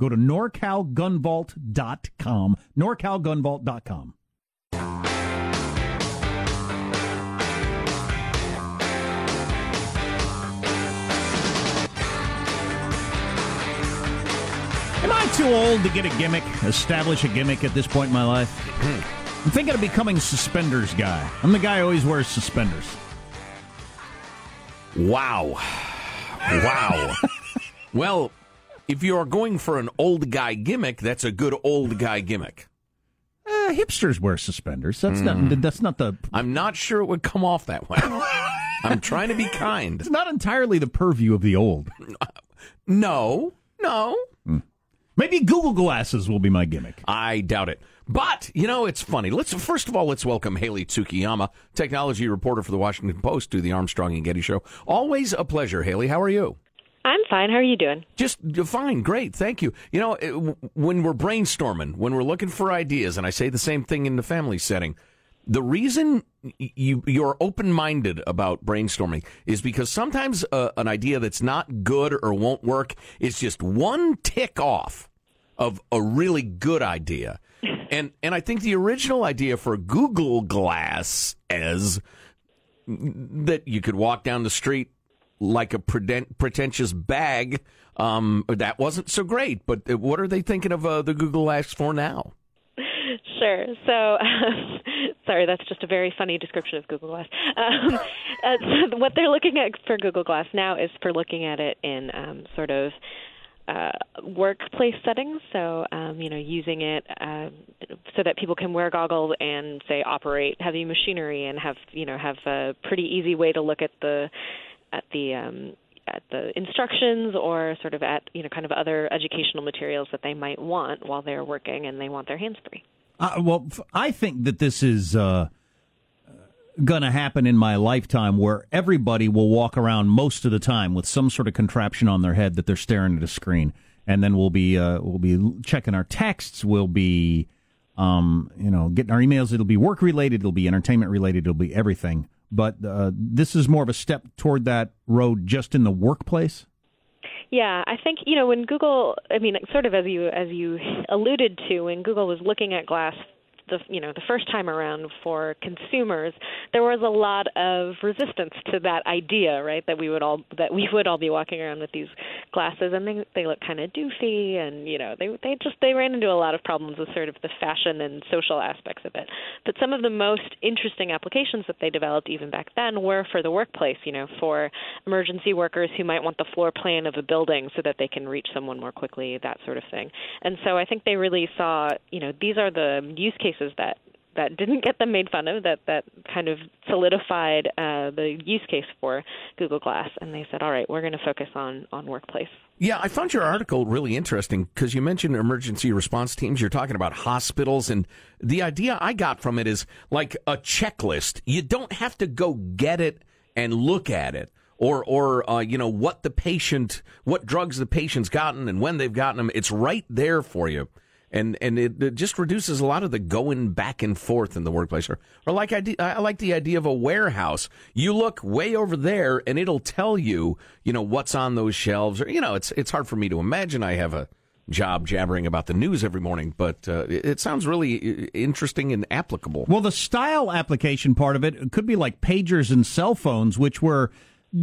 Go to norcalgunvault.com. norcalgunvault.com. Am I too old to get a gimmick, establish a gimmick at this point in my life? I'm thinking of becoming suspenders guy. I'm the guy who always wears suspenders. Wow. Wow. well, if you are going for an old guy gimmick, that's a good old guy gimmick. Uh, hipsters wear suspenders. That's mm. not. Hmm. That's not the. I'm not sure it would come off that way. I'm trying to be kind. It's not entirely the purview of the old. No, no. Mm. Maybe Google glasses will be my gimmick. I doubt it. But you know, it's funny. Let's first of all let's welcome Hayley Tsukayama, technology reporter for the Washington Post, to the Armstrong and Getty Show. Always a pleasure, Hayley. How are you? I'm fine. How are you doing? Just fine. Great. Thank you. You know, it, when we're brainstorming, when we're looking for ideas, and I say the same thing in the family setting, the reason you you're open minded about brainstorming is because sometimes uh, an idea that's not good or won't work is just one tick off of a really good idea. and and I think the original idea for Google Glass as that you could walk down the street like a pretentious bag. Um, that wasn't so great. But uh, what are they thinking of uh, the Google Glass for now? Sure. So, sorry, that's just a very funny description of Google Glass. Um, uh, so what they're looking at for Google Glass now is for looking at it in um, sort of uh, workplace settings. So, um, you know, using it uh, so that people can wear goggles and say operate heavy machinery and have you know have a pretty easy way to look at the at the um, at the instructions or sort of at you know kind of other educational materials that they might want while they're working and they want their hands free. Uh, well, I think that this is uh, going to happen in my lifetime, where everybody will walk around most of the time with some sort of contraption on their head that they're staring at a screen, and then we'll be uh, we'll be checking our texts, we'll be um, you know getting our emails. It'll be work related, it'll be entertainment related, it'll be everything but uh, this is more of a step toward that road just in the workplace. Yeah, I think you know when Google, I mean, sort of as you as you alluded to, when Google was looking at Glass the you know the first time around for consumers, there was a lot of resistance to that idea, right? That we would all that we would all be walking around with these glasses, and they they look kind of doofy, and you know they they just they ran into a lot of problems with sort of the fashion and social aspects of it. But some of the most interesting applications that they developed even back then were for the workplace, you know, for emergency workers who might want the floor plan of a building so that they can reach someone more quickly, that sort of thing. And so I think they really saw, you know, these are the use cases cases that that didn't get them made fun of that that kind of solidified uh, the use case for Google Glass. And they said all right we're going to focus on on workplace. Yeah I found your article really interesting because you mentioned emergency response teams. You're talking about hospitals and the idea I got from it is like a checklist. You don't have to go get it and look at it or or uh, you know what the patient what drugs the patient's gotten and when they've gotten them it's right there for you and and it, it, just reduces a lot of the going back and forth in the workplace. Or, or like I, I like the idea of a warehouse. You look way over there, and it'll tell you, you know, what's on those shelves. Or you know, it's it's hard for me to imagine. I have a job jabbering about the news every morning, but uh, it, it, sounds really uh, interesting and applicable. Well, the style application part of it could be like pagers and cell phones, which were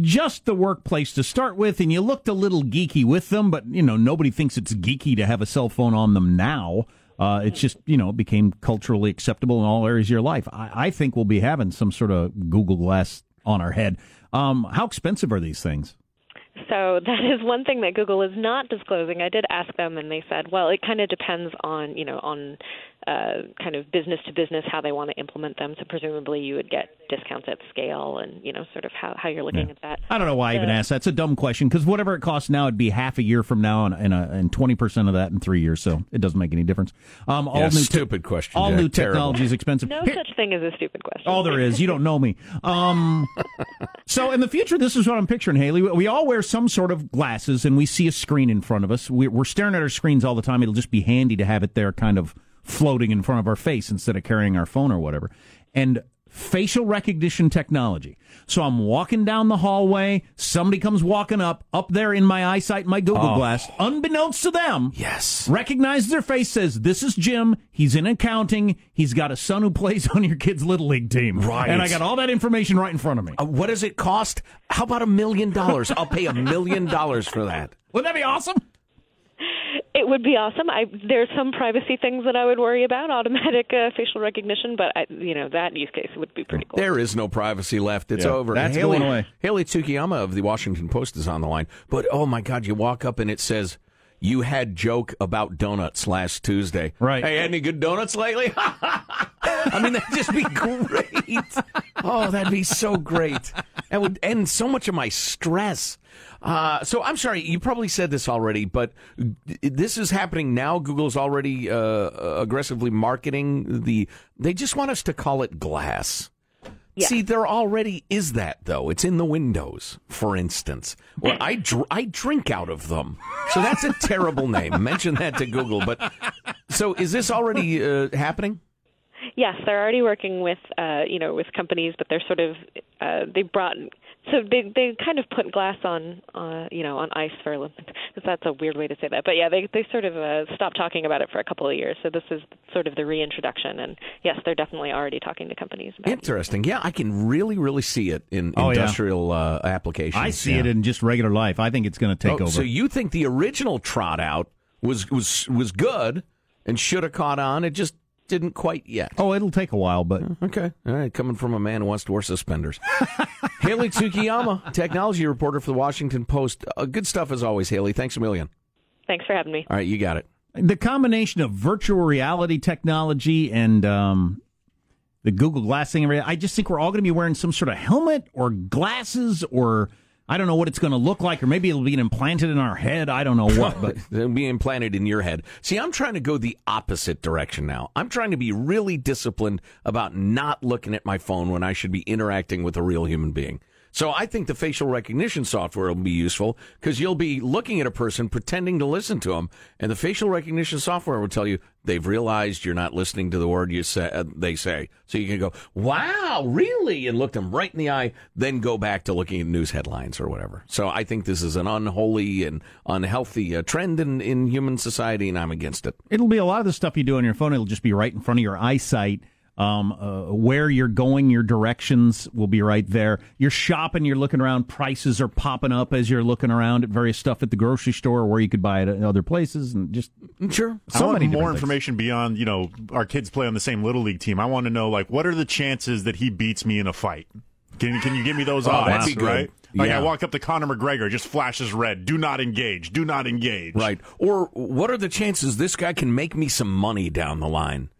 just the workplace to start with, and you looked a little geeky with them, but you know nobody thinks it's geeky to have a cell phone on them now. Uh, it's just you know became culturally acceptable in all areas of your life. I, I think we'll be having some sort of Google Glass on our head. Um, how expensive are these things? So that is one thing that Google is not disclosing. I did ask them, and they said, well, it kind of depends on you know on uh, kind of business to business how they want to implement them. So presumably you would get discounts at scale, and you know sort of how how you're looking Yeah. at that. I don't know why I even asked. That's a dumb question because whatever it costs now, it'd be half a year from now, and and, uh, and twenty percent of that in three years. So it doesn't make any difference. Um, all Yeah, new te- stupid question, All Jack. new Terrible. technology is expensive. No Here- such thing as a stupid question. Oh, there is. You don't know me. Um, so in the future, this is what I'm picturing, Hayley. We all wear some sort of glasses, and we see a screen in front of us. We're staring at our screens all the time. It'll just be handy to have it there, kind of floating in front of our face instead of carrying our phone or whatever. And facial recognition technology. So I'm walking down the hallway. Somebody comes walking up, up there in my eyesight, my Google Glass, unbeknownst to them Yes. recognizes their face, says, This is Jim. He's in accounting. He's got a son who plays on your kid's little league team. Right. And I got all that information right in front of me. Uh, what does it cost? How about a million dollars? I'll pay a million dollars for that. Wouldn't that be awesome? It would be awesome. I there's some privacy things that I would worry about, automatic uh, facial recognition, but I, you know that use case would be pretty cool. There is no privacy left. It's Yeah, over. that's Hayley, going away. Hayley Tsukayama of the Washington Post is on the line. But oh my God, you walk up and it says you had joke about donuts last Tuesday. Right. Hey, any good donuts lately? I mean, that'd just be great. Oh, that'd be so great. That would end so much of my stress. Uh, so I'm sorry, you probably said this already, but this is happening now. Google's already uh, aggressively marketing the. They just want us to call it glass. Yeah. See, there already is that though. It's in the windows, for instance. Well, I dr- I drink out of them, so that's a terrible name. Mention that to Google. But so is this already uh, happening? Yes, they're already working with uh, you know with companies, but they're sort of uh, they brought so they they kind of put glass on uh, you know on ice for a little. Because that's a weird way to say that, but yeah, they they sort of uh, stopped talking about it for a couple of years. So this is sort of the reintroduction, and yes, they're definitely already talking to companies. About it. Interesting. Yeah, I can really, really see it in Oh, yeah. industrial uh, applications. I see Yeah. it in just regular life. I think it's going to take Oh, over. So you think the original trot out was was was good and should have caught on? It just didn't quite yet. oh, it'll take a while, but Okay. All right. Coming from a man who wants to wear suspenders. Hayley Tsukayama, technology reporter for the Washington Post. Uh, good stuff as always, Hayley. Thanks a million. Thanks for having me. All right, you got it. the combination of virtual reality technology and um, the Google Glass thing, I just think we're all going to be wearing some sort of helmet or glasses or I don't know what it's going to look like, or maybe it'll be implanted in our head. I don't know what, but It'll be implanted in your head. See, I'm trying to go the opposite direction now. I'm trying to be really disciplined about not looking at my phone when I should be interacting with a real human being. So I think the facial recognition software will be useful because you'll be looking at a person pretending to listen to them, and the facial recognition software will tell you they've realized you're not listening to the word you say. Uh, they say, so you can go, "Wow, really?" and look them right in the eye, then go back to looking at news headlines or whatever. So I think this is an unholy and unhealthy uh, trend in in human society, and I'm against it. it'll be a lot of the stuff you do on your phone. It'll just be right in front of your eyesight. Um, uh, where you're going, your directions will be right there. You're shopping, you're looking around. Prices are popping up as you're looking around at various stuff at the grocery store, or where you could buy it at other places, and just Sure. so I want many more different things. information beyond, you know, our kids play on the same little league team. I want to know, like, what are the chances that he beats me in a fight? Can, can you give me those Oh, odds? that'd be good. Right? Like, Yeah. I walk up to Conor McGregor, just flashes red. Do not engage. Do not engage. Right. Or what are the chances this guy can make me some money down the line?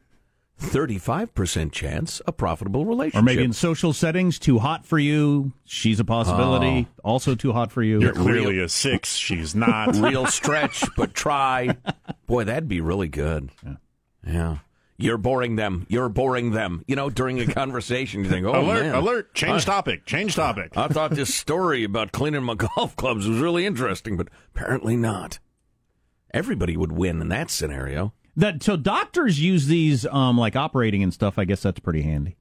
35% chance a profitable relationship. or maybe in social settings, too hot for you. She's a possibility. Oh. Also too hot for you. You're clearly a six. She's not. real stretch, but try. Boy, that'd be really good. Yeah. You're boring them. You're boring them. You know, during a conversation, you think, oh, alert! man. Alert! Change topic. Change topic. I thought this story about cleaning my golf clubs was really interesting, but apparently not. Everybody would win in that scenario. That so doctors use these um like operating and stuff. I guess that's pretty handy.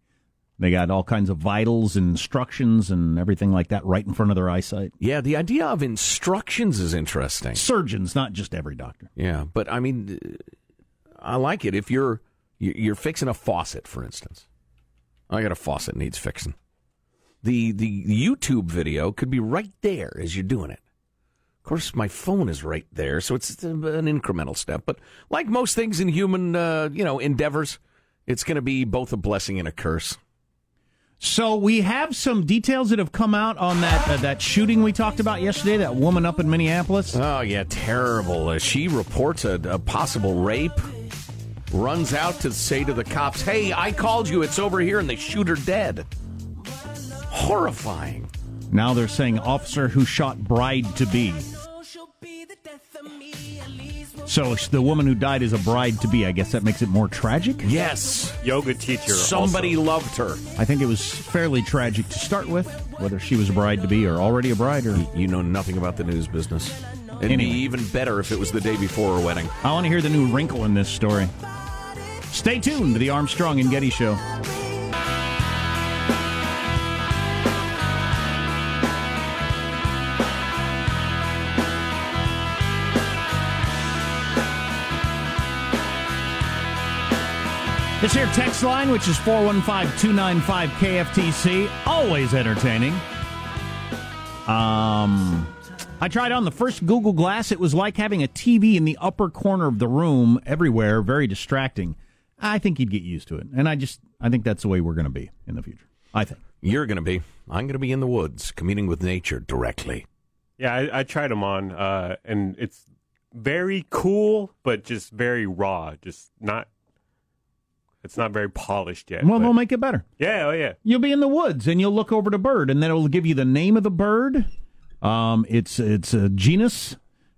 They got all kinds of vitals and instructions and everything like that right in front of their eyesight. Yeah, the idea of instructions is interesting. Surgeons, not just every doctor. Yeah, but I mean, I like it. If you're you're fixing a faucet, for instance, I got a faucet needs fixing. The the YouTube video could be right there as you're doing it. Of course, my phone is right there, so it's an incremental step. But like most things in human, uh, you know, endeavors, it's going to be both a blessing and a curse. So we have some details that have come out on that uh, that shooting we talked about yesterday. That woman up in Minneapolis. Oh yeah, terrible. Uh, she reports a, a possible rape. Runs out to say to the cops, "Hey, I called you. It's over here," and they shoot her dead. Horrifying. Now they're saying officer who shot bride to be. So the woman who died is a bride to be. I guess that makes it more tragic. Yes, Yoga teacher. somebody also. loved her. I think it was fairly tragic to start with, whether she was a bride to be or already a bride. Or You know nothing about the news business. It'd Anyway. be even better if it was the day before her wedding. I want to hear the new wrinkle in this story. Stay tuned to the Armstrong and Getty Show. This here text line, which is 415-295-KFTC, always entertaining. Um, I tried on the first Google Glass. It was like having a TV in the upper corner of the room everywhere, very distracting. I think you'd get used to it. And I just, I think that's the way we're going to be in the future. I think. You're going to be. I'm going to be in the woods, communing with nature directly. Yeah, I, I tried them on, uh, and it's very cool, but just very raw. Just not. It's not very polished yet. Well, but- we'll make it better. yeah, oh yeah. You'll be in the woods and you'll look over the bird, and then it'll give you the name of the bird. Um, it's it's a genus,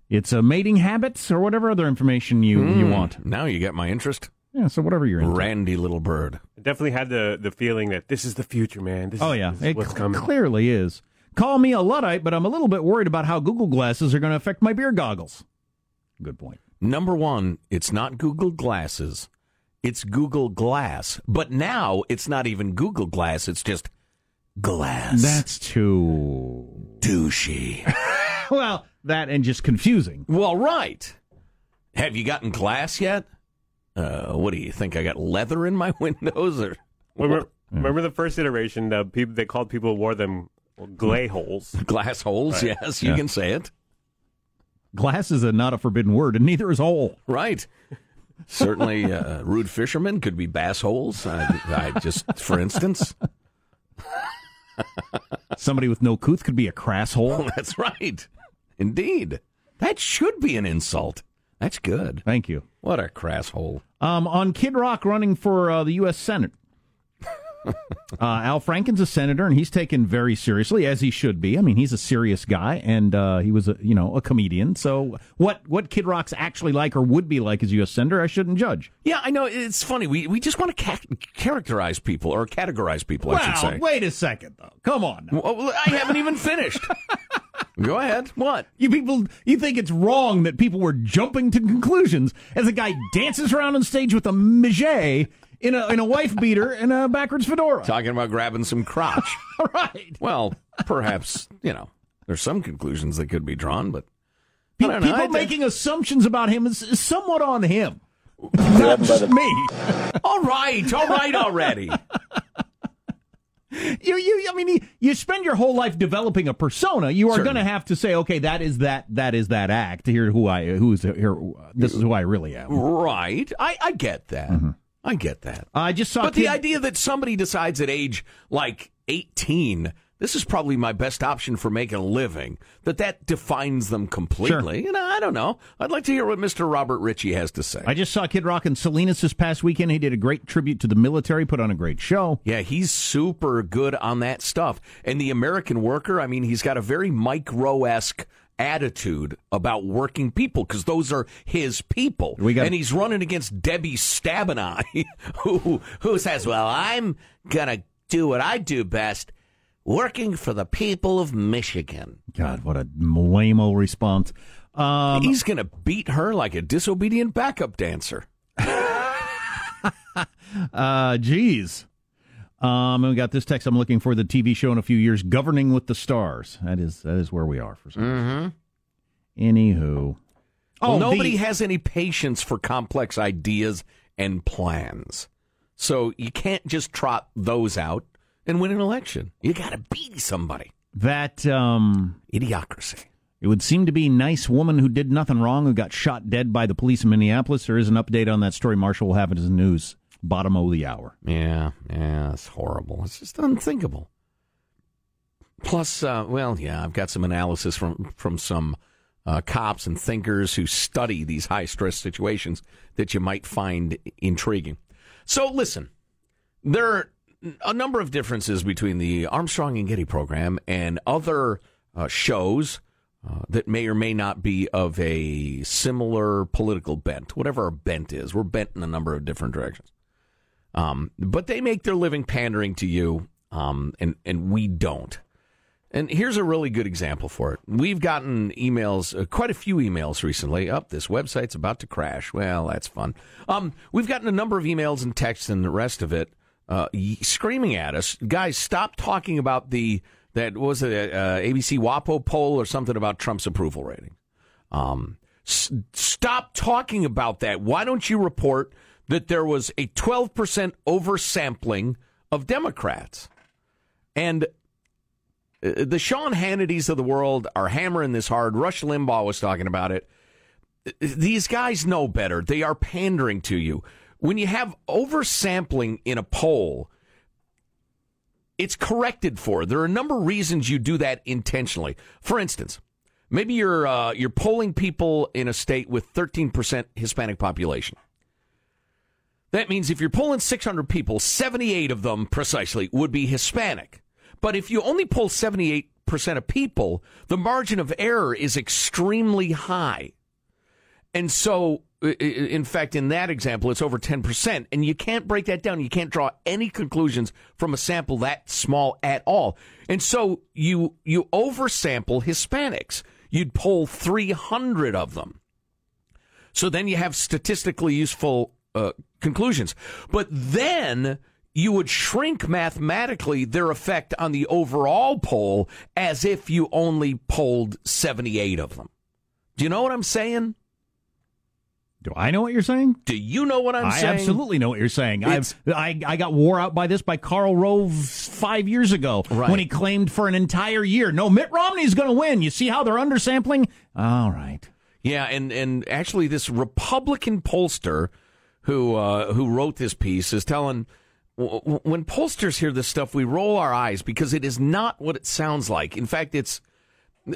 it's a mating habits, or whatever other information you you want. Now you get my interest. Yeah, so whatever you're into. Randy little bird. I definitely had the the feeling that this is the future, man. This Oh is, yeah, this is it what's cl- coming. clearly is. Call me a luddite, but I'm a little bit worried about how Google glasses are going to affect my beer goggles. Good point. Number one, it's not Google Glasses. It's Google Glass. But now it's not even Google Glass. It's just glass. That's too douchey. well. That and just confusing. well, right. Have you gotten glass yet? Uh, what do you think? I got leather in my windows, or Remember, remember the first iteration? The people they called people who wore them glay holes. glass holes? Yes, you Yeah. can say it. Glass is a not a forbidden word, and neither is hole. Right. Certainly, uh, rude fishermen could be bass holes. I, I just, for instance. Somebody with no couth could be a crass hole. That's right. Indeed. That should be an insult. That's good. Thank you. What a crass hole. Um, on Kid Rock running for uh, the U.S. Senate. uh, Al Franken's a senator, and he's taken very seriously, as he should be. I mean, he's a serious guy, and uh, he was a you know a comedian. So what what Kid Rock's actually like or would be like as U.S. senator, I shouldn't judge. Yeah, I know. It's funny. We, we just want to ca- characterize people or categorize people, I should say. wait a second, though. Come on. Well, I haven't even finished. Go ahead. What? you people, you think it's wrong that people were jumping to conclusions as a guy dances around on stage with a mijé in a in a wife beater and a backwards fedora, Talking about grabbing some crotch. right? well, perhaps, you know, there's some conclusions that could be drawn, but Pe- I don't know. People I- making assumptions about him is, is somewhat on him, not just me. all right, all right already. You, you, I mean, you, you spend your whole life developing a persona. You are going to have to say, okay, that is that, that is that act. Here, who I, who's here? This is who I really am. Right. I, I get that. Mm-hmm. I get that. I just saw. But the idea that somebody decides at age like 18, this is probably my best option for making a living, that that defines them completely. You know, I don't know. I'd like to hear what Mr. Robert Ritchie has to say. I just saw Kid Rock in Salinas this past weekend. He did a great tribute to the military. Put on a great show. yeah, he's super good on that stuff. And the American worker, I mean, he's got a very Mike Rowe esque attitude about working people because those are his people. Got- and he's running against Debbie Stabenow, who who says, "Well, I'm gonna do what I do best, working for the people of Michigan." God, what a lame response. Um, he's gonna beat her like a disobedient backup dancer. Uh, geez. Um, and we got this text. I'm looking for the TV show in a few years, Governing with the Stars. That is that is where we are for some reason. Anywho, Well, oh, nobody the- has any patience for complex ideas and plans. So you can't just trot those out and win an election. You got to beat somebody. that um, Idiocracy. It would seem to be nice woman who did nothing wrong who got shot dead by the police in Minneapolis. There is an update on that story. Marshall will have it as news. Bottom of the hour. Yeah, yeah, it's horrible. It's just unthinkable. Plus, uh, well, yeah, I've got some analysis from from some uh, cops and thinkers who study these high stress situations that you might find intriguing. So, listen, there are a number of differences between the Armstrong and Getty program and other uh, shows uh, that may or may not be of a similar political bent, whatever our bent is. We're bent in a number of different directions. Um, but they make their living pandering to you, um, and and we don't. And here's a really good example for it. We've gotten emails, uh, quite a few emails recently. Up, oh, this website's about to crash. Well, that's fun. Um, we've gotten a number of emails and texts and the rest of it, uh, screaming at us, guys. Stop talking about the that was a uh, ABC WAPO poll or something about Trump's approval rating. Um, s- stop talking about that. Why don't you report that there was a 12% oversampling of Democrats? And uh, the Sean Hannitys of the world are hammering this hard. Rush Limbaugh was talking about it. These guys know better. They are pandering to you. When you have oversampling in a poll, it's corrected for. There are a number of reasons you do that intentionally. For instance, maybe you're uh, you're polling people in a state with 13% Hispanic population. That means if you're polling 600 people, 78 of them precisely would be Hispanic. But if you only pull 78% of people, the margin of error is extremely high. And so, in fact, in that example, it's over 10%. And you can't break that down. You can't draw any conclusions from a sample that small at all. And so you, you oversample Hispanics. You'd poll 300 of them. So then you have statistically useful uh, conclusions. But then you would shrink mathematically their effect on the overall poll as if you only polled 78 of them. Do you know what I'm saying? Do I know what you're saying? Do you know what I'm I saying? I absolutely know what you're saying. I've, I I got wore out by this by Karl Rove five years ago right. when he claimed for an entire year, no, Mitt Romney's going to win. You see how they're undersampling? All right. Yeah, and and actually, this Republican pollster who uh, who wrote this piece is telling when pollsters hear this stuff, we roll our eyes because it is not what it sounds like. In fact, it's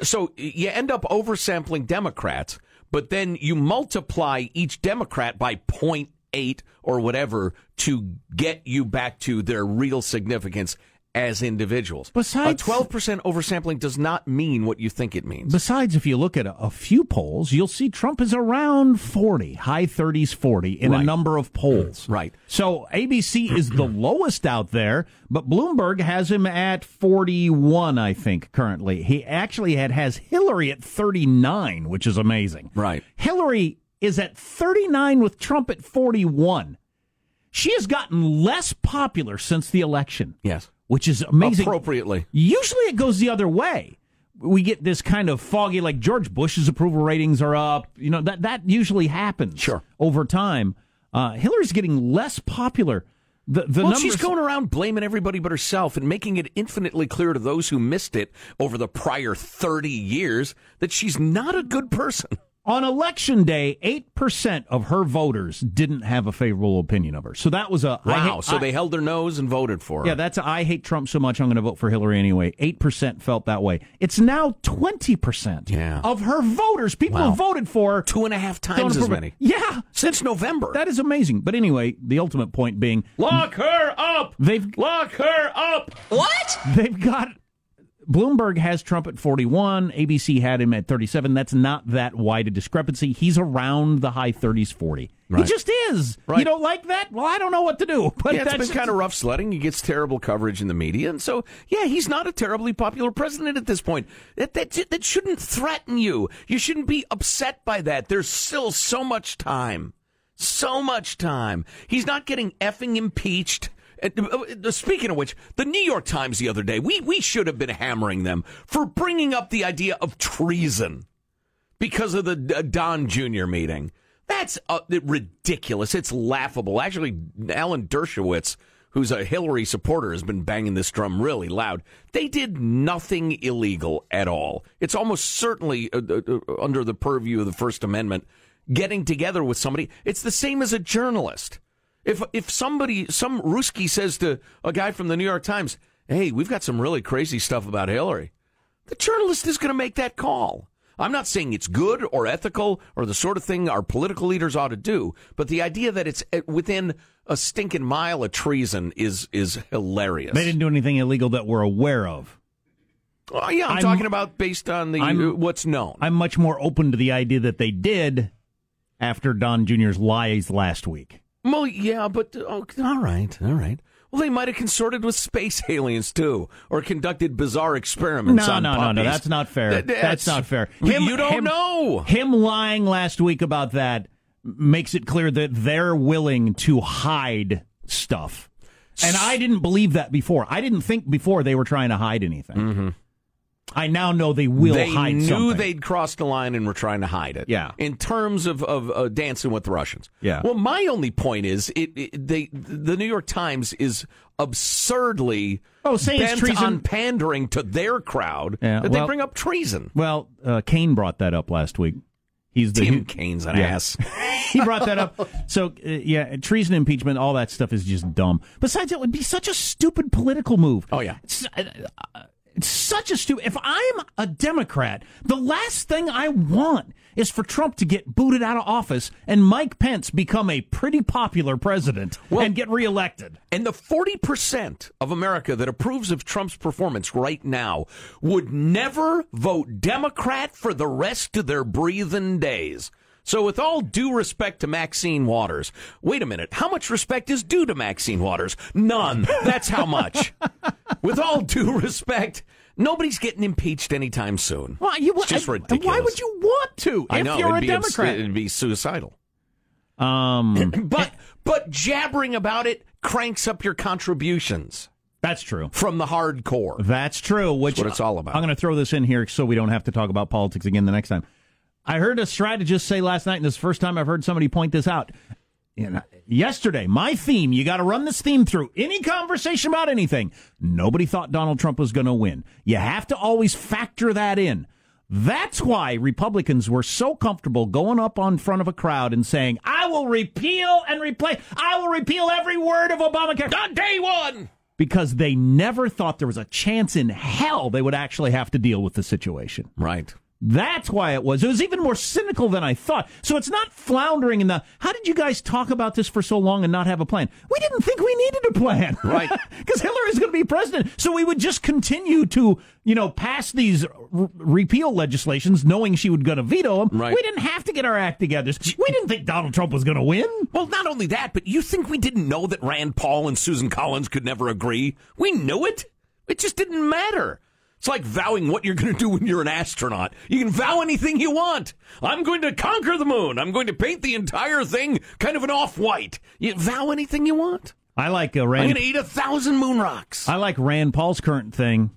so you end up oversampling Democrats, but then you multiply each Democrat by 0.8 or whatever to get you back to their real significance as individuals. Besides, a 12% oversampling does not mean what you think it means. Besides, if you look at a, a few polls, you'll see Trump is around 40, high 30s, 40 in right. a number of polls. Right. So ABC is the lowest out there, but Bloomberg has him at 41, I think, currently. He actually had has Hillary at 39, which is amazing. Right. Hillary is at 39 with Trump at 41. She has gotten less popular since the election. Yes which is amazing. Appropriately. Usually it goes the other way. We get this kind of foggy, like George Bush's approval ratings are up. You know that that usually happens. Sure. Over time, uh, Hillary's getting less popular. The, the well, numbers... she's going around blaming everybody but herself and making it infinitely clear to those who missed it over the prior 30 years that she's not a good person. On election day, 8% of her voters didn't have a favorable opinion of her. So that was a. Wow. Hate, so I, they held their nose and voted for her. Yeah, that's a, I hate Trump so much I'm going to vote for Hillary anyway. 8% felt that way. It's now 20% yeah. of her voters, people wow. who voted for her. Two and a half times as many. Yeah. Since November. That is amazing. But anyway, the ultimate point being. Lock her up! They've. Lock her up! What? They've got Bloomberg has Trump at 41. ABC had him at 37. That's not that wide a discrepancy. He's around the high 30s, 40. Right. He just is. Right. You don't like that? Well, I don't know what to do. But yeah, it's that's been kind of rough sledding. He gets terrible coverage in the media, and so yeah, he's not a terribly popular president at this point. That that that shouldn't threaten you. You shouldn't be upset by that. There's still so much time, so much time. He's not getting effing impeached. Uh, speaking of which, the New York Times the other day, we, we should have been hammering them for bringing up the idea of treason because of the Don Jr. meeting. That's uh, ridiculous. It's laughable. Actually, Alan Dershowitz, who's a Hillary supporter, has been banging this drum really loud. They did nothing illegal at all. It's almost certainly uh, uh, uh, under the purview of the First Amendment. Getting together with somebody, it's the same as a journalist. If if somebody, some Ruski says to a guy from the New York Times, "Hey, we've got some really crazy stuff about Hillary," the journalist is going to make that call. I'm not saying it's good or ethical or the sort of thing our political leaders ought to do, but the idea that it's uh, within a stinking mile of treason is is hilarious. They didn't do anything illegal that we're aware of. Oh, yeah, I'm, I'm- talking about based on the uh, what's known. I'm much more open to the idea that they did after Don Jr.'s lies last week. Well, yeah, but oh, all right, all right. Well, they might have consorted with space aliens too, or conducted bizarre experiments. No, on no, no, no. That's not fair. Th- That's, not fair. you don't know. Him lying last week about that makes it clear that they're willing to hide stuff. And I didn't believe that before. I didn't think before they were trying to hide anything. Mm-hmm. I now know they will they hide knew something. they'd crossed the line and were trying to hide it. Yeah. In terms of of uh, dancing with the Russians. Yeah. Well, my only point is, it, it they the New York Times is absurdly Oh, saying it's bent treason. on pandering to their crowd Yeah, that they bring up treason. well, uh, Kaine brought that up last week. He's the Tim Kaine's an Yeah. ass. he brought that up. So uh, yeah, treason, impeachment, all that stuff is just dumb. Besides, it would be such a stupid political move. Oh, yeah. It's, such a stupid. If I'm a Democrat, the last thing I want is for Trump to get booted out of office and Mike Pence become a pretty popular president Well- and get reelected. And the 40% of America that approves of Trump's performance right now would never vote Democrat for the rest of their breathing days. So, with all due respect to Maxine Waters, wait a minute. How much respect is due to Maxine Waters? None. That's how much. with all due respect, nobody's getting impeached anytime soon. Why you? It's just I- ridiculous. Why would you want to? I if know you're it'd a be abs- Democrat. it'd be suicidal. um, But but jabbering about it cranks up your contributions that's true. from the hardcore. That's true. Which what it's all about. I'm going to throw this in here so we don't have to talk about politics again the next time. I heard a strategist say last night, and this is the first time I've heard somebody point this out. You uh, know, yesterday, my theme, you got to run this theme through any conversation about anything. Nobody thought Donald Trump was going to win. You have to always factor that in. That's why Republicans were so comfortable going up on front of a crowd and saying, I will repeal and replace, I will repeal every word of Obamacare On day one. because they never thought there was a chance in hell they would actually have to deal with the situation. Right. That's why it was. It was even more cynical than I thought. So it's not floundering in the, how did you guys talk about this for so long and not have a plan? We didn't think we needed a plan. Right. Because Hillary's going to be president. So we would just continue to, you know, pass these r- repeal legislations knowing she would going to veto them. Right. We didn't have to get our act together. We didn't think Donald Trump was going to win. Well, not only that, but you think we didn't know that Rand Paul and Susan Collins could never agree? We knew it. It just didn't matter. It's like vowing what you're going to do when you're an astronaut. You can vow anything you want. I'm going to conquer the moon. I'm going to paint the entire thing kind of an off-white. You vow anything you want. I like uh, I'm going to eat a thousand moon rocks. I like Rand Paul's current thing.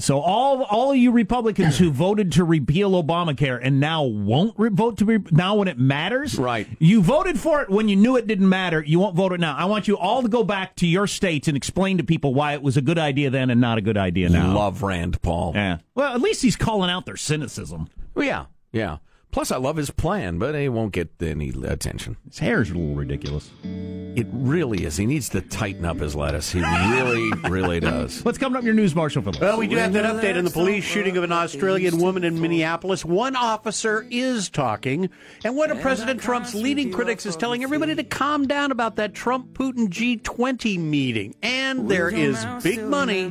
So all all you Republicans who voted to repeal Obamacare and now won't re- vote to re- now when it matters, Right. You voted for it when you knew it didn't matter. You won't vote it now. I want you all to go back to your states and explain to people why it was a good idea then and not a good idea now. Love Rand Paul. Yeah. Well, at least he's calling out their cynicism. Well, yeah, yeah. Plus, I love his plan, but he won't get any attention. His hair's a little ridiculous. It really is. He needs to tighten up his lettuce. He really, really does. What's coming up in your news, Marshall Phillips? Well, we do have that update on the police shooting of an Australian woman in Minneapolis. One officer is talking, and one of President Trump's leading critics is telling everybody to calm down about that Trump Putin G20 meeting. And there is big money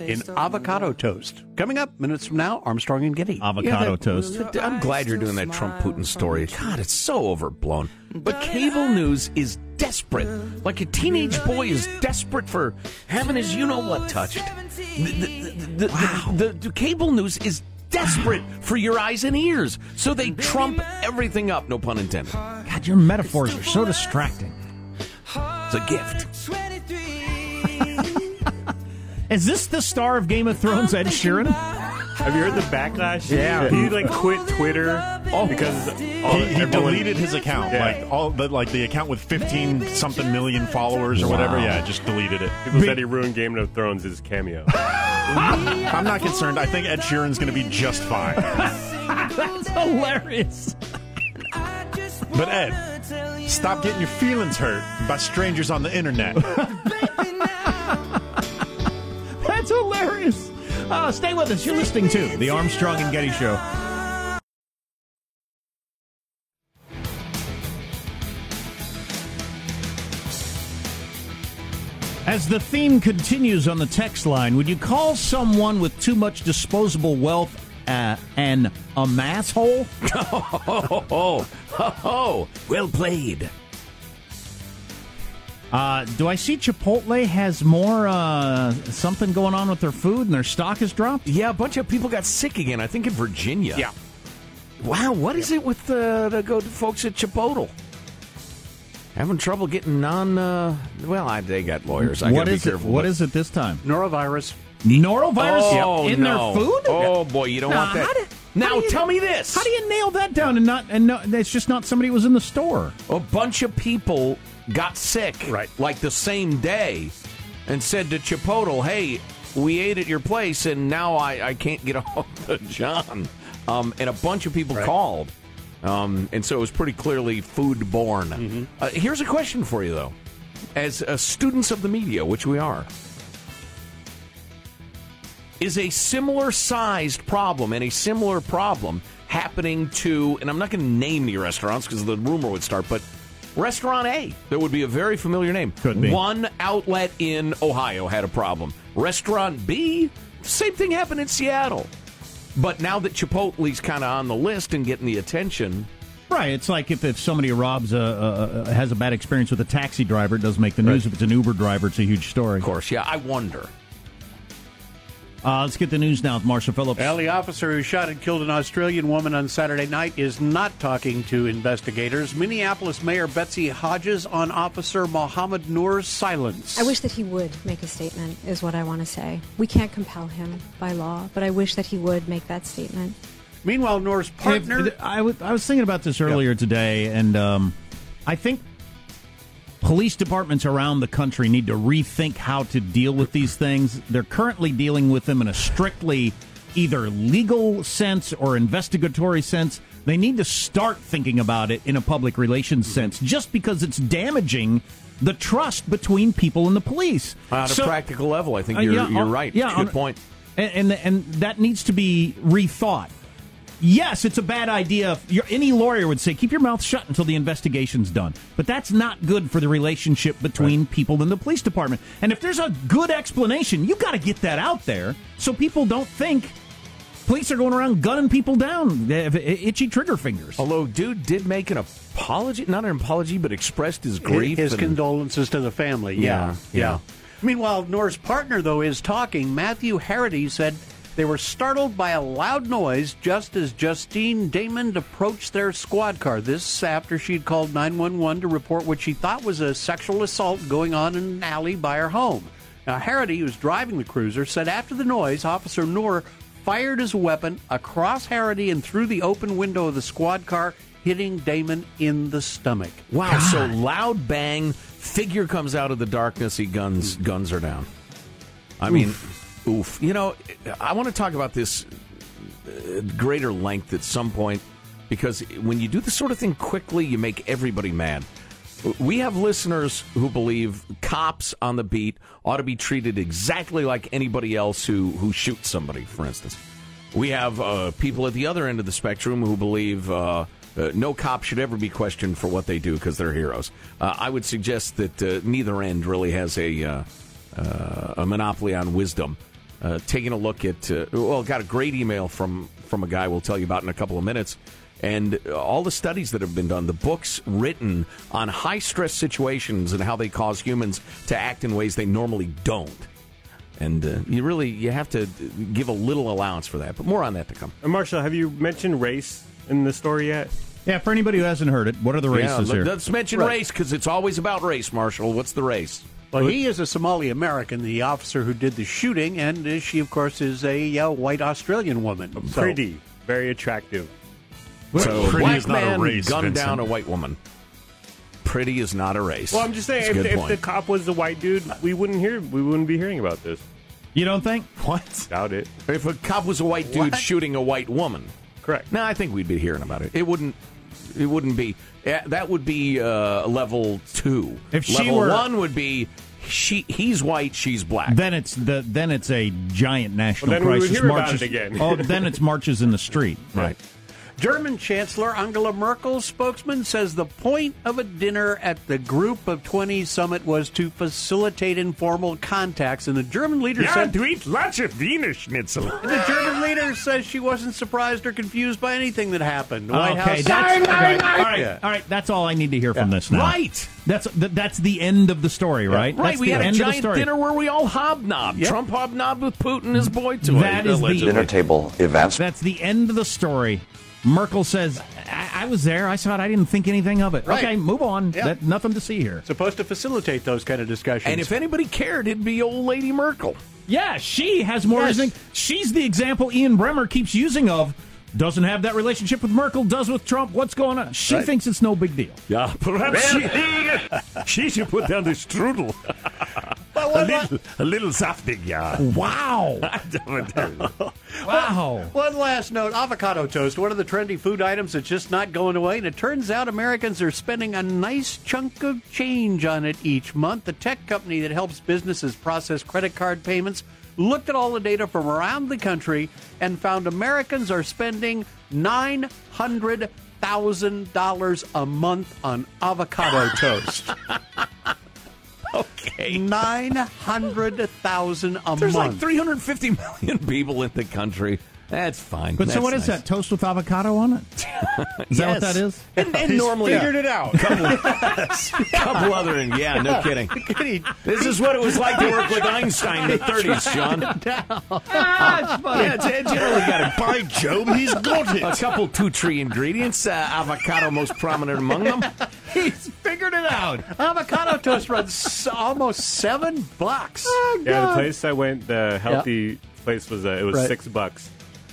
in avocado toast. Coming up minutes from now, Armstrong and Getty. Avocado Yeah, that- toast. I'm glad you're doing that Trump Putin story. God, it's so overblown. But cable news is desperate. Like a teenage boy is desperate for having his you know what touched. The, the, the, the, the, the cable news is desperate for your eyes and ears. So they trump everything up, no pun intended. God, your metaphors are so distracting. It's a gift. Is this the star of Game of Thrones, Ed Sheeran? Have you heard the backlash? Yeah. He like quit Twitter because all, He, he everyone- deleted his account, Yeah. like all the like the account with fifteen something million followers or whatever. Yeah, just deleted it. People said he ruined Game of Thrones' his cameo. I'm not concerned. I think Ed Sheeran's going to be just fine. That's hilarious. But Ed, stop getting your feelings hurt by strangers on the internet. Uh, stay with us. You're listening to the Armstrong and Getty Show. As the theme continues on the text line, would you call someone with too much disposable wealth uh, an a masshole? Oh, oh, oh, oh, well played. Uh, do I see Chipotle has more uh, something going on with their food and their stock has dropped? Yeah, a bunch of people got sick again. I think in Virginia. Yeah. Wow, what is it with uh, the good folks at Chipotle? Having trouble getting non. Uh, well, I, they got lawyers. I What gotta be is it? careful. What it this time? Norovirus. Norovirus Oh, in no. their food? Oh boy, you don't Now, want that. Now you- tell me this: How do you nail that down and not and no, it's just not somebody who was in the store? a bunch of people got sick, Right. Like the same day, and said to Chipotle, "Hey, we ate at your place, and now I, I can't get a hold of John." Um, and a bunch of people called, um, and so it was pretty clearly food-borne. Uh, here's a question for you, though: as uh, students of the media, which we are. Is a similar sized problem and a similar problem happening to, and I'm not going to name the restaurants because the rumor would start, but Restaurant A, that would be a very familiar name. Could be. One outlet in Ohio had a problem. Restaurant B, same thing happened in Seattle. But now that Chipotle's kind of on the list and getting the attention, Right. It's like if, if somebody robs a, a, a has a bad experience with a taxi driver, it doesn't make the news. If it's an Uber driver, it's a huge story. of course, yeah, I wonder. Uh, let's get the news now with Marshall Phillips. Well, the officer who shot and killed an Australian woman on Saturday night is not talking to investigators. Minneapolis Mayor Betsy Hodges on Officer Mohammed Noor's silence. I wish that he would make a statement, is what I want to say. We can't compel him by law, but I wish that he would make that statement. Meanwhile, Noor's partner. If- I was thinking about this earlier today, and um, I think police departments around the country need to rethink how to deal with these things. They're currently dealing with them in a strictly either legal sense or investigatory sense. They need to start thinking about it in a public relations sense, just because it's damaging the trust between people and the police. On a practical level, I think uh, you're, yeah, you're right. Yeah, Good on- point. And, and and that needs to be rethought. Yes, it's a bad idea. You're, any lawyer would say keep your mouth shut until the investigation's done. But that's not good for the relationship between people in the police department. And if there's a good explanation, you got to get that out there so people don't think police are going around gunning people down. They have itchy trigger fingers. Although, dude did make an apology, not an apology, but expressed his grief. His and- condolences to the family. Yeah, Yeah, yeah. yeah. Meanwhile, Noor's partner, though, is talking. Matthew Harrity said they were startled by a loud noise just as Justine Damond approached their squad car. This after she'd called 911 to report what she thought was a sexual assault going on in an alley by her home. Now, Harrity, who's driving the cruiser, said after the noise, Officer Noor fired his weapon across Harrity and through the open window of the squad car, hitting Damond in the stomach. Wow! So loud bang, figure comes out of the darkness. He guns guns are down. I mean, oof. You know, I want to talk about this uh, greater length at some point because when you do this sort of thing quickly, you make everybody mad. We have listeners who believe cops on the beat ought to be treated exactly like anybody else who, who shoots somebody, for instance. We have uh, people at the other end of the spectrum who believe uh, uh, no cop should ever be questioned for what they do because they're heroes. Uh, I would suggest that uh, neither end really has a a monopoly on wisdom. Uh, taking a look at uh, well, got a great email from from a guy we'll tell you about in a couple of minutes, and uh, all the studies that have been done, the books written on high stress situations and how they cause humans to act in ways they normally don't. And uh, you really you have to give a little allowance for that, but more on that to come. And Marshall, have you mentioned race in the story yet? Yeah, for anybody who hasn't heard it, what are the races yeah, here? Let's mention race because it's always about race, Marshall. What's the race? Well, he is a Somali American, the officer who did the shooting, and uh, she, of course, is a uh, white Australian woman. So- Pretty, very attractive. So Pretty black is not a man race, gunned Vincent. down a white woman. Pretty is not a race. Well, I'm just saying, a if, good if point. the cop was the white dude, we wouldn't hear, we wouldn't be hearing about this. You don't think? What? Doubt it. If a cop was a white dude What? shooting a white woman, Correct. no, I think we'd be hearing about it. It wouldn't. It wouldn't be. That would be uh, level two. If she level were- one would be she. He's white. She's black. Then it's the then it's a giant national Well, then we would crisis. hear about marches, it again. oh, then it's marches in the street. right. German Chancellor Angela Merkel's spokesman says the point of a dinner at the Group of 20 summit was to facilitate informal contacts, and the German leader said to eat lots of Wiener Schnitzel. the German leader says she wasn't surprised or confused by anything that happened. The White okay, House. that's okay. all right. Yeah. All right, that's all I need to hear from this now. Right. That's th- that's the end of the story, right? Right. That's we the had a end of giant dinner where we all hobnobbed. Yep. Trump hobnobbed with Putin, his boy toy. That is the- dinner table events. That's the end of the story. Merkel says, I, I was there. I saw it. I didn't think anything of it. Right. Okay, move on. Yeah. That, nothing to see here. Supposed to facilitate those kind of discussions. And if anybody cared, it'd be old lady Merkel. Yeah, she has more Yes. reasoning. She's the example Ian Bremmer keeps using of doesn't have that relationship with Merkel, does with Trump. What's going on? She thinks it's no big deal. Yeah, perhaps she, she should put down the strudel. a, little, a little saftig, yeah. Wow. wow. One last note avocado toast, one of the trendy food items that's just not going away. And it turns out Americans are spending a nice chunk of change on it each month. The tech company that helps businesses process credit card payments looked at all the data from around the country and found Americans are spending $900,000 a month on avocado toast. Okay. 900,000 a There's like 350 million people in the country. That's fine. But so That's what is nice. that? Toast with avocado on it? Is that what that is? And, and normally, Figured it out. couple other, yeah, no kidding. This is what it was like to work with Einstein in the 30s, John. Yeah, it's, it's generally got a, By Jove, he's got it. a couple two tree ingredients, uh, avocado most prominent among them. He's figured it out. avocado toast runs almost seven bucks. Yeah, the place I went, the healthy place was uh, it was Right. six bucks,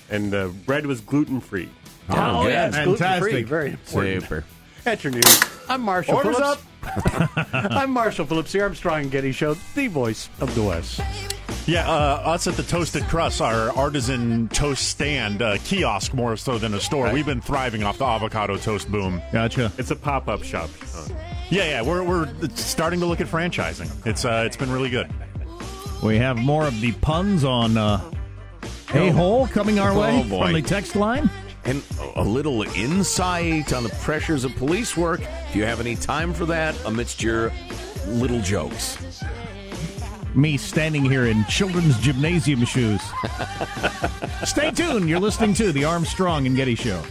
and the bread was gluten free. Oh, yeah, it's gluten free. Fantastic. Very important. Super. That's your news. I'm Marshall Orders Phillips. I'm Marshall Phillips, the Armstrong and Getty Show, the voice of the West. Yeah, uh, us at the Toasted Crust, our artisan toast stand, uh, kiosk more so than a store. We've been thriving off the avocado toast boom. Gotcha. It's a pop up shop. Sean. Yeah, yeah, we're, we're starting to look at franchising. It's uh, it's been really good. We have more of the puns on uh, a hole coming our oh, way Oh, boy. from the text line. And a little insight on the pressures of police work. If you have any time for that, amidst your little jokes. Me standing here in children's gymnasium shoes. Stay tuned. You're listening to the Armstrong and Getty Show.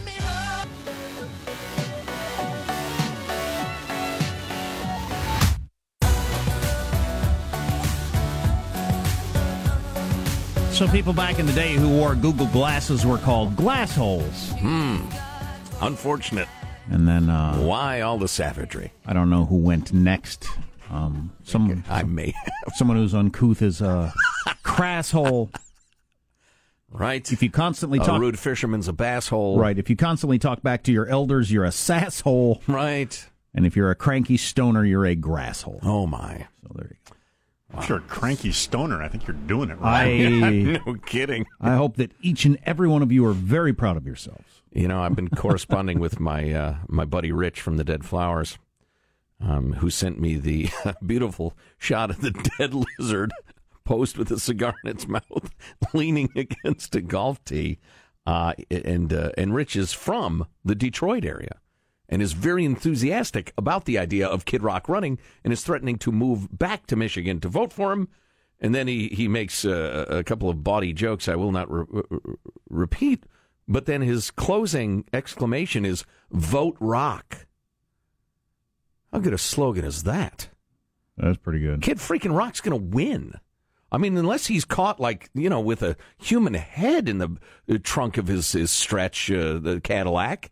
So people back in the day who wore Google glasses were called glass holes. Hmm. Unfortunate. And then uh, Why all the savagery? I don't know who went next. Um, some I may someone who's uncouth is a crass hole. right. If you constantly a talk rude fisherman's a bass hole. right, if you constantly talk back to your elders, you're a sass hole, Right. and if you're a cranky stoner, you're a grass hole. Oh my. So there you go. If you're a cranky stoner, I think you're doing it right. I no kidding. I hope that each and every one of you are very proud of yourselves. You know, I've been corresponding with my uh, my buddy Rich from the Dead Flowers, um, who sent me the beautiful shot of the dead lizard posed with a cigar in its mouth, leaning against a golf tee. Uh, and uh, and Rich is from the Detroit area, and is very enthusiastic about the idea of Kid Rock running, and is threatening to move back to Michigan to vote for him. And then he he makes uh, a couple of bawdy jokes I will not re- re- repeat. But then his closing exclamation is "Vote Rock." How good a slogan is that? That's pretty good. Kid freaking Rock's going to win. I mean, unless he's caught like you know with a human head in the uh, trunk of his his stretch, uh, the Cadillac,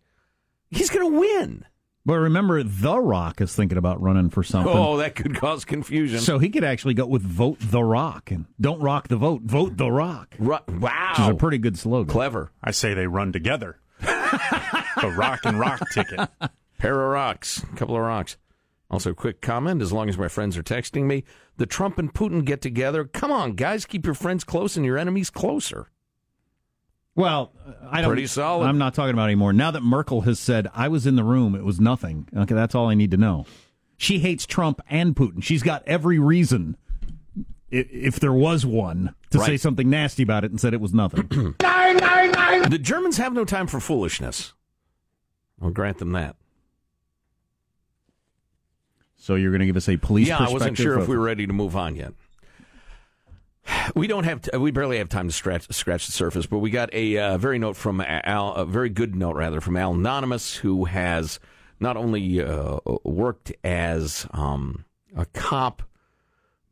he's going to win. But remember, The Rock is thinking about running for something. Oh, that could cause confusion. So he could actually go with Vote The Rock and don't rock the vote, vote The Rock. Ru- Which is wow. a pretty good slogan. Clever. I say they run together. the rock and rock ticket. Pair of rocks. Couple of rocks. Also, quick comment as long as my friends are texting me, the Trump and Putin get together. Come on, guys, keep your friends close and your enemies closer. Well, I don't. Pretty solid. I'm not talking about it anymore. Now that Merkel has said, I was in the room, it was nothing. Okay, that's all I need to know. She hates Trump and Putin. She's got every reason, i- if there was one, to say something nasty about it and said it was nothing. The Germans have no time for foolishness. I'll grant them that. so you're going to give us a police yeah, I perspective? wasn't sure if we were ready to move on yet. We don't have. To, we barely have time to scratch scratch the surface, but we got a uh, very note from Al, a very good note rather from Al Anonymous, who has not only uh, worked as um, a cop,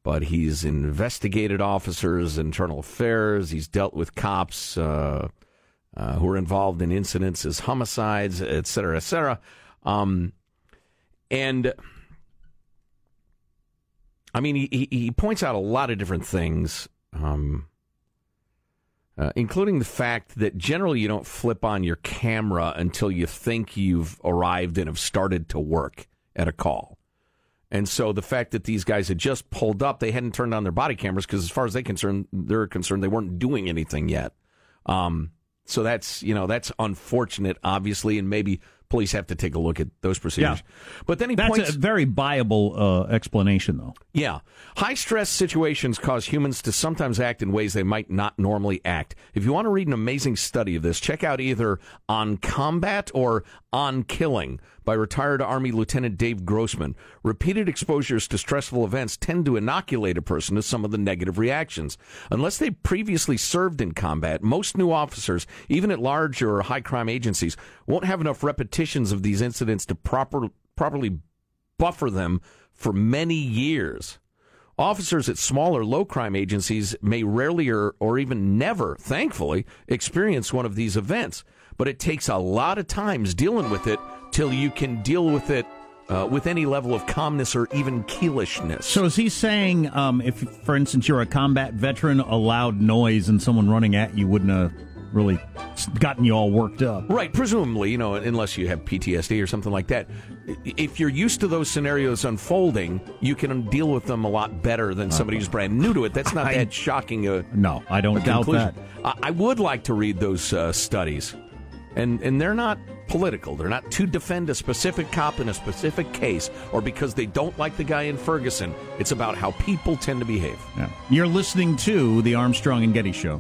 but he's investigated officers, internal affairs. He's dealt with cops uh, uh, who are involved in incidents as homicides, et cetera, et cetera. Um, and I mean, he, he points out a lot of different things, um, uh, including the fact that generally you don't flip on your camera until you think you've arrived and have started to work at a call. And so the fact that these guys had just pulled up, they hadn't turned on their body cameras because, as far as they concerned, they're concerned, they weren't doing anything yet. Um, so that's you know that's unfortunate, obviously, and maybe police have to take a look at those procedures. But then he That's points. a very viable uh, explanation, though. Yeah. High stress situations cause humans to sometimes act in ways they might not normally act. If you want to read an amazing study of this, check out either On Combat or On Killing by retired Army Lieutenant Dave Grossman. Repeated exposures to stressful events tend to inoculate a person to some of the negative reactions. Unless they previously served in combat, most new officers, even at large or high crime agencies, won't have enough repetitions of these incidents to proper, properly buffer them for many years. Officers at smaller low crime agencies may rarely or, or even never, thankfully, experience one of these events. But it takes a lot of times dealing with it till you can deal with it uh, with any level of calmness or even keelishness. So is he saying, um, if, for instance, you're a combat veteran, a loud noise and someone running at you wouldn't have really gotten you all worked up? Right, presumably, you know, unless you have PTSD or something like that. If you're used to those scenarios unfolding, you can deal with them a lot better than somebody who's brand new to it. That's not I- that shocking a, No, I don't doubt conclusion. that. I, I would like to read those uh, studies, and and they're not political. They're not to defend a specific cop in a specific case or because they don't like the guy in Ferguson. It's about how people tend to behave. Yeah. You're listening to the Armstrong and Getty Show.